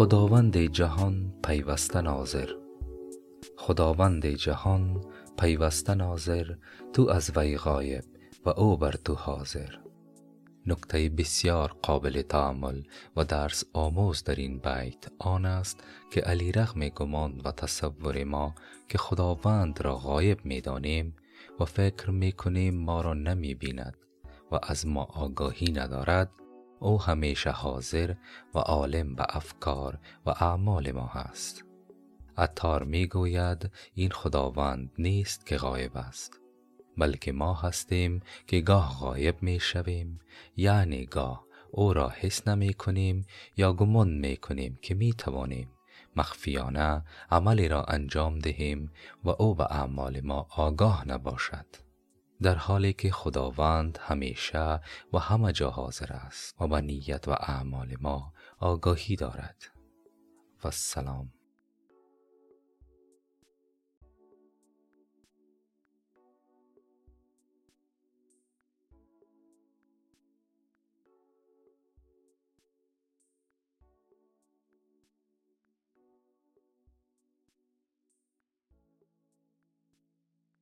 خداوند جهان پیوسته ناظر. خداوند جهان پیوسته ناظر تو از وی غایب و او بر تو حاضر. نکته بسیار قابل تعامل و درس آموز در این بیت آن است که علی رغم گمان و تصور ما که خداوند را غایب می دانیم و فکر می کنیم ما را نمی بیند و از ما آگاهی ندارد او همیشه حاضر و عالم به افکار و اعمال ما هست. عطار می گوید این خداوند نیست که غایب است بلکه ما هستیم که گاه غایب می شویم یعنی گاه او را حس نمی کنیم یا گمان می کنیم که می توانیم مخفیانه عملی را انجام دهیم و او به اعمال ما آگاه نباشد. در حالی که خداوند همیشه و همه جا حاضر است و به نیت و اعمال ما آگاهی دارد. و سلام.